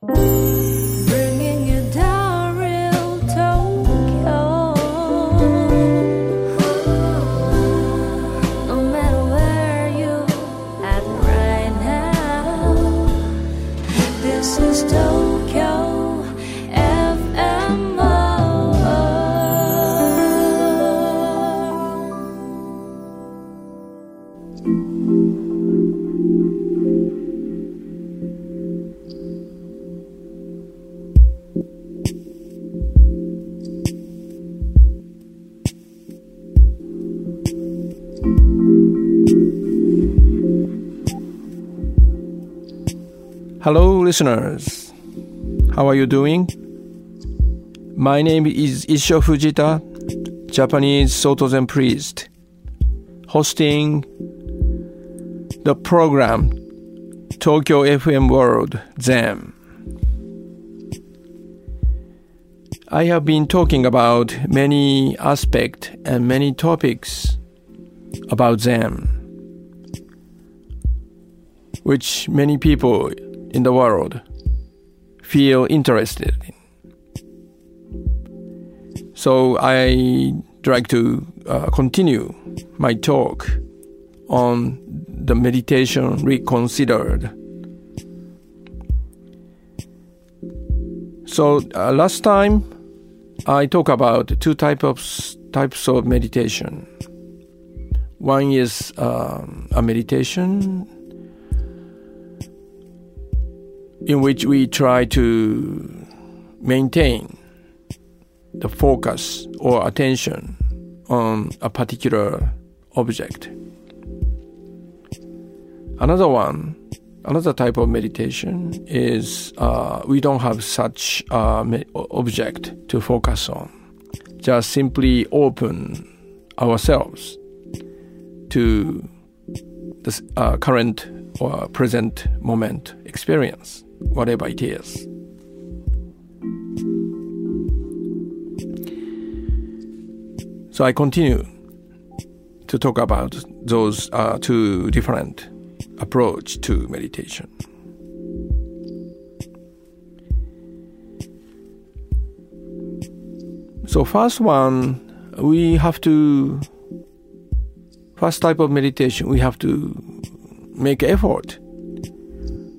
Bringing Hello, listeners. How are you doing? My name is Issho Fujita, Japanese Soto Zen priest, hosting the program Tokyo FM World Zen. I have been talking about many aspects and many topics about Zen, which many people in the world feel interested in. So I like to uh, continue my talk on the meditation reconsidered. So uh, last time I talked about two type of types of meditation. One is um, a meditation in which we try to maintain the focus or attention on a particular object. Another one, another type of meditation is uh, we don't have such uh, object to focus on. Just simply open ourselves to the uh, current or present moment experience, whatever it is. So I continue to talk about those uh, two different approach to meditation. So first one, we have to first type of meditation, we have to make effort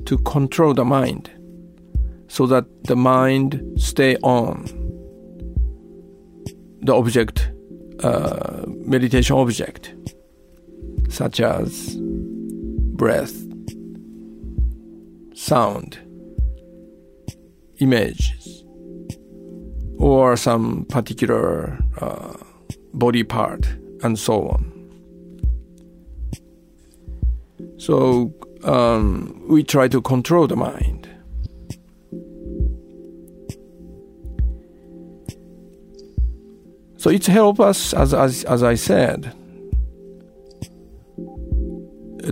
to control the mind so that the mind stay on. The object uh, meditation object such as breath sound images or some particular uh, body part and so on. So um, we try to control the mind. So it helps us, as, as, as I said,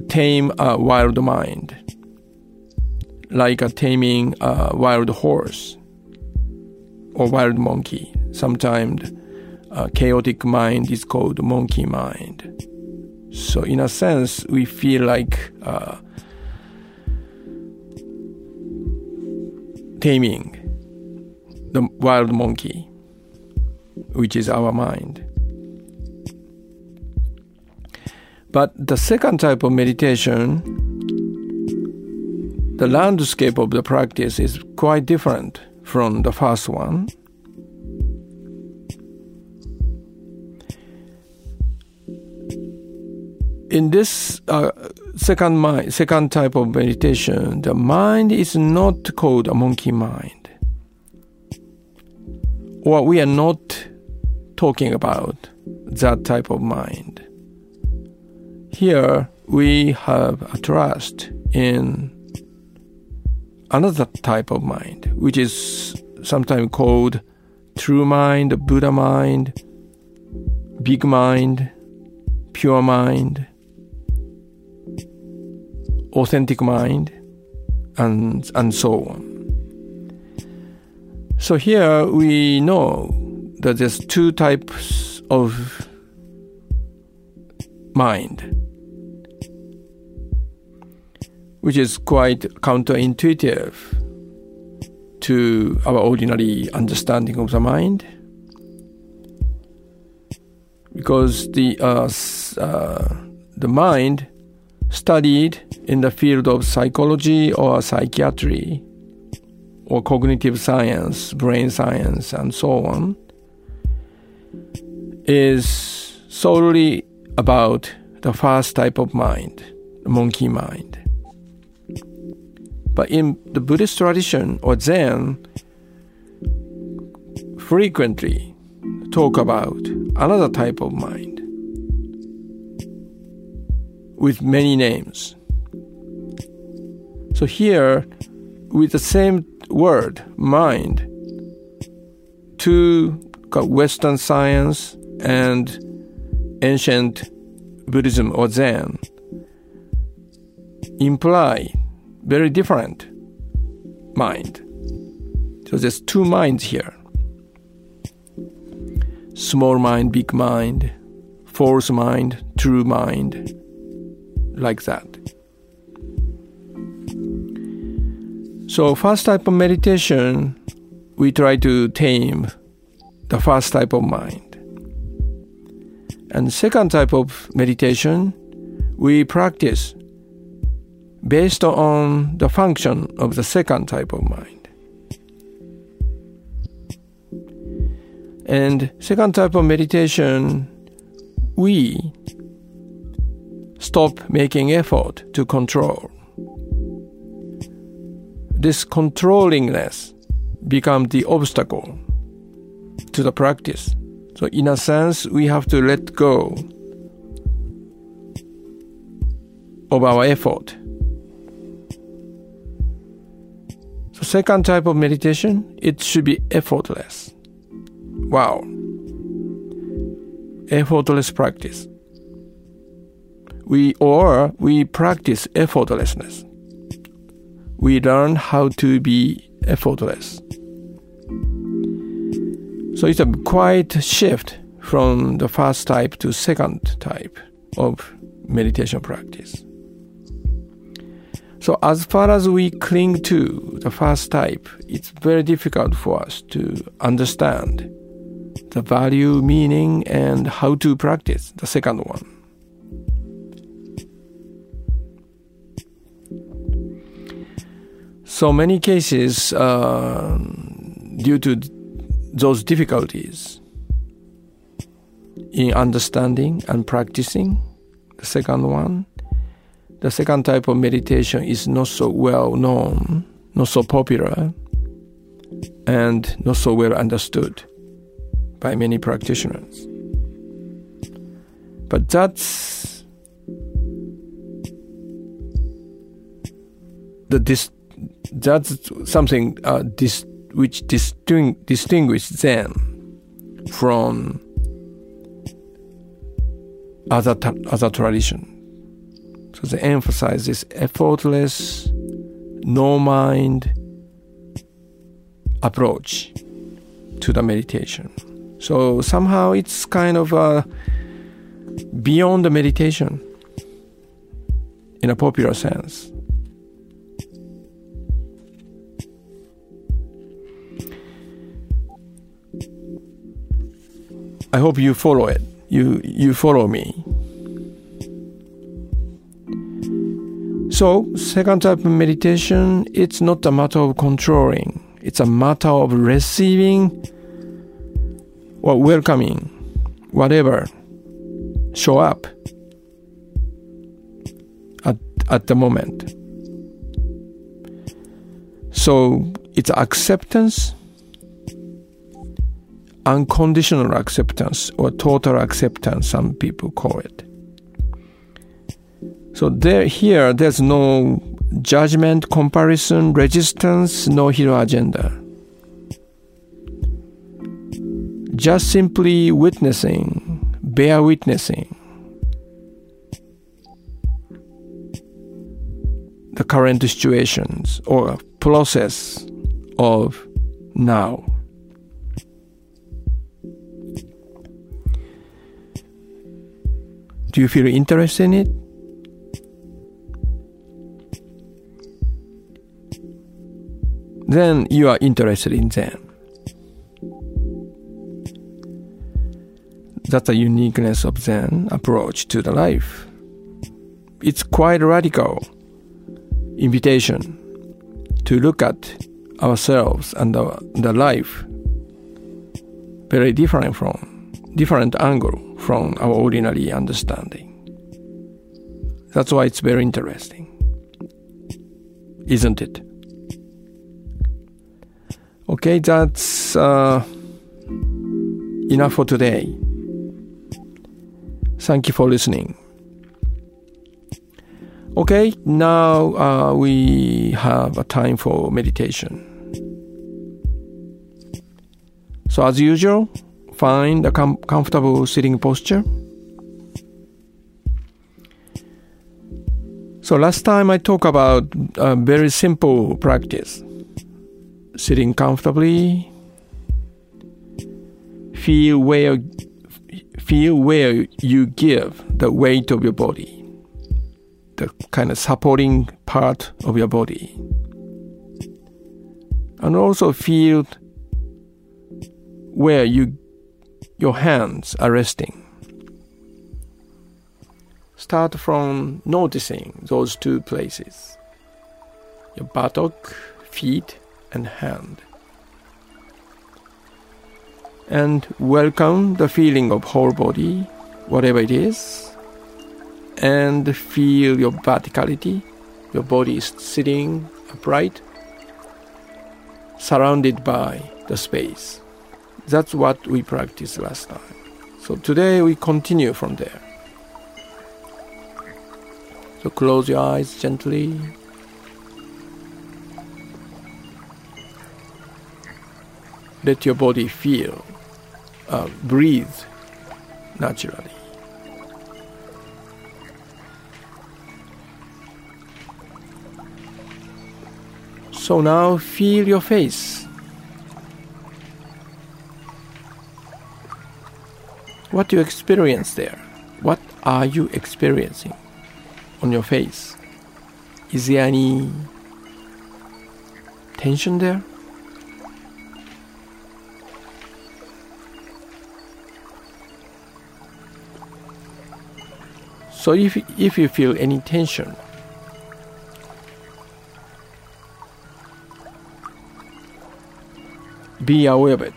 tame a wild mind, like a taming a wild horse or wild monkey. Sometimes a chaotic mind is called monkey mind. So, in a sense, we feel like uh, taming the wild monkey, which is our mind. But the second type of meditation, the landscape of the practice is quite different from the first one. In this uh, second mind, second type of meditation, the mind is not called a monkey mind, or we are not talking about that type of mind. Here we have a trust in another type of mind, which is sometimes called true mind, Buddha mind, big mind, pure mind authentic mind, and and so on. So here we know that there's two types of mind, which is quite counterintuitive. to our ordinary understanding of the mind because the uh, uh, the mind studied in the field of psychology or psychiatry or cognitive science, brain science, and so on is solely about the first type of mind, the monkey mind. But in the Buddhist tradition or Zen, frequently talk about another type of mind with many names. So here, with the same word, mind, to Western science and ancient Buddhism or Zen imply very different mind. So there's two minds here. Small mind, big mind, false mind, true mind, like that. So first type of meditation, we try to tame the first type of mind. And second type of meditation, we practice based on the function of the second type of mind. And second type of meditation, we stop making effort to control. This controllingness become the obstacle to the practice. So in a sense, we have to let go of our effort. So second type of meditation, it should be effortless. Wow. Effortless practice. We or we practice effortlessness. We learn how to be effortless. So it's a quite shift from the first type to second type of meditation practice. So as far as we cling to the first type, it's very difficult for us to understand the value, meaning, and how to practice the second one. So many cases, uh, due to those difficulties in understanding and practicing the second one, the second type of meditation is not so well known, not so popular, and not so well understood by many practitioners. But that's the dis- that's something uh, dis- which disting- distinguishes them from other ta- other tradition. So they emphasize this effortless, no mind approach to the meditation. So somehow it's kind of uh, beyond the meditation in a popular sense. I hope you follow it. You you follow me. So, second type of meditation, it's not a matter of controlling. It's a matter of receiving or welcoming whatever show up at, at the moment. So it's acceptance, unconditional acceptance, or total acceptance, some people call it. So there, here, there's no judgment, comparison, resistance, no hero agenda. Just simply witnessing, bear witnessing the current situations or process of now. Do you feel interested in it? then you are interested in Zen. That's the uniqueness of Zen approach to the life. It's quite radical invitation to look at ourselves and the, the life very different from different angle from our ordinary understanding. That's why it's very interesting, isn't it? Okay, that's uh, enough for today. Thank you for listening. Okay, now uh, we have a time for meditation. So, as usual, find a com- comfortable sitting posture. So, last time I talked about a very simple practice sitting comfortably, feel where, feel where you give the weight of your body the kind of supporting part of your body. And also feel where you your hands are resting. Start from noticing those two places. Your buttock, feet, and hand. And welcome the feeling of whole body, whatever it is, and feel your verticality. Your body is sitting upright, surrounded by the space. That's what we practiced last time. So today we continue from there. So close your eyes gently. Let your body feel, uh, breathe naturally. So now feel your face. What you experience there? What are you experiencing on your face? Is there any tension there? So if, if you feel any tension, be aware of it.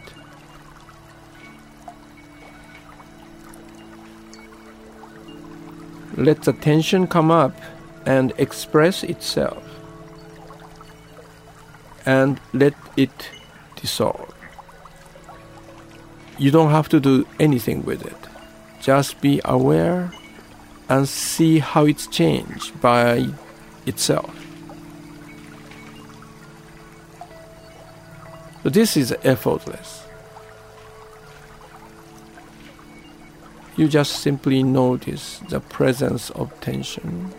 Let the tension come up and express itself, and let it dissolve. You don't have to do anything with it. Just be aware and see how it's changed by itself. So this is effortless. You just simply notice the presence of tension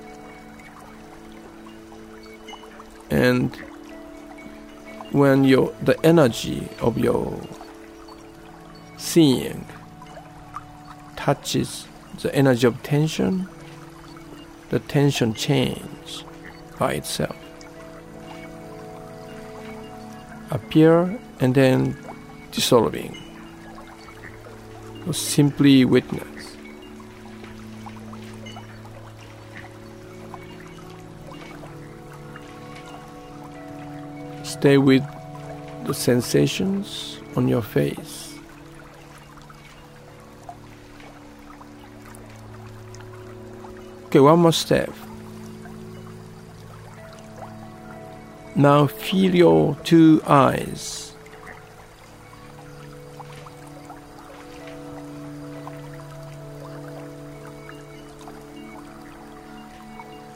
and when your the energy of your seeing touches the energy of tension the tension changes by itself appear and then dissolving. Or simply witness. Stay with the sensations on your face. Okay, one more step. Now feel your two eyes.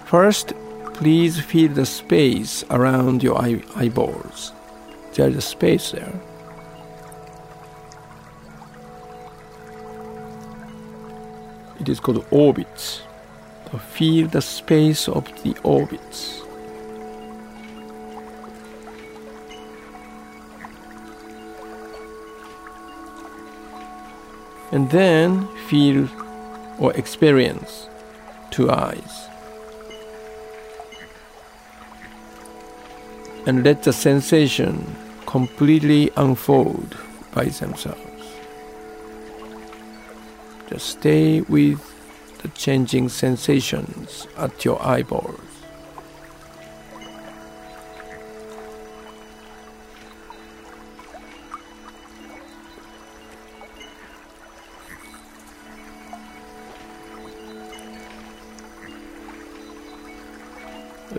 First, please feel the space around your eye- eyeballs. There is a space there. It is called orbits. So feel the space of the orbits. and then feel or experience two eyes. And let the sensation completely unfold by themselves. Just stay with the changing sensations at your eyeballs.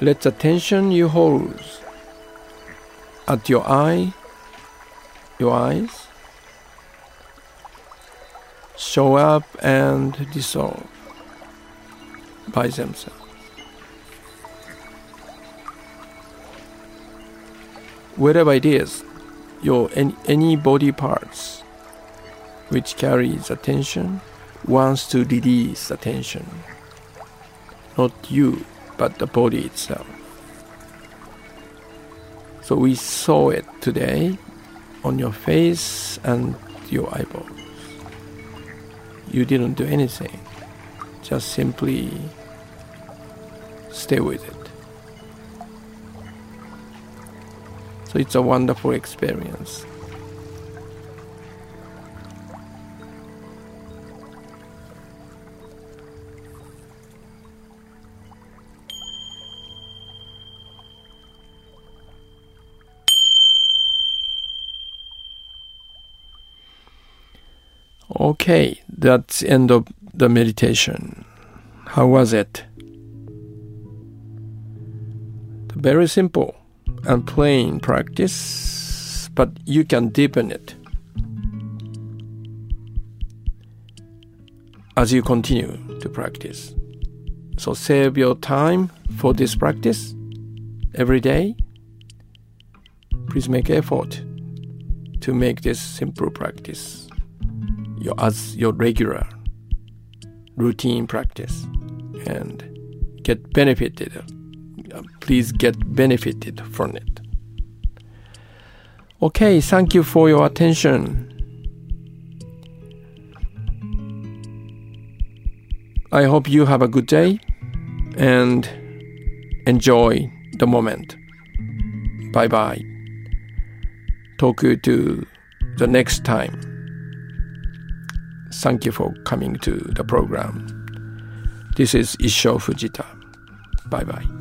Let the tension you hold at your eye, your eyes, show up and dissolve by themselves. Wherever it is, your any, any body parts which carries attention wants to release attention. Not you, but the body itself. So we saw it today on your face and your eyeballs. You didn't do anything, just simply stay with it. So it's a wonderful experience. Okay, that's end of the meditation. How was it? Very simple and plain practice, but you can deepen it as you continue to practice. So save your time for this practice every day. Please make effort to make this simple practice your as your regular routine practice and get benefited uh, please get benefited from it. Okay thank you for your attention. I hope you have a good day and enjoy the moment. Bye bye talk you to the next time Thank you for coming to the program. This is Issho Fujita. Bye bye.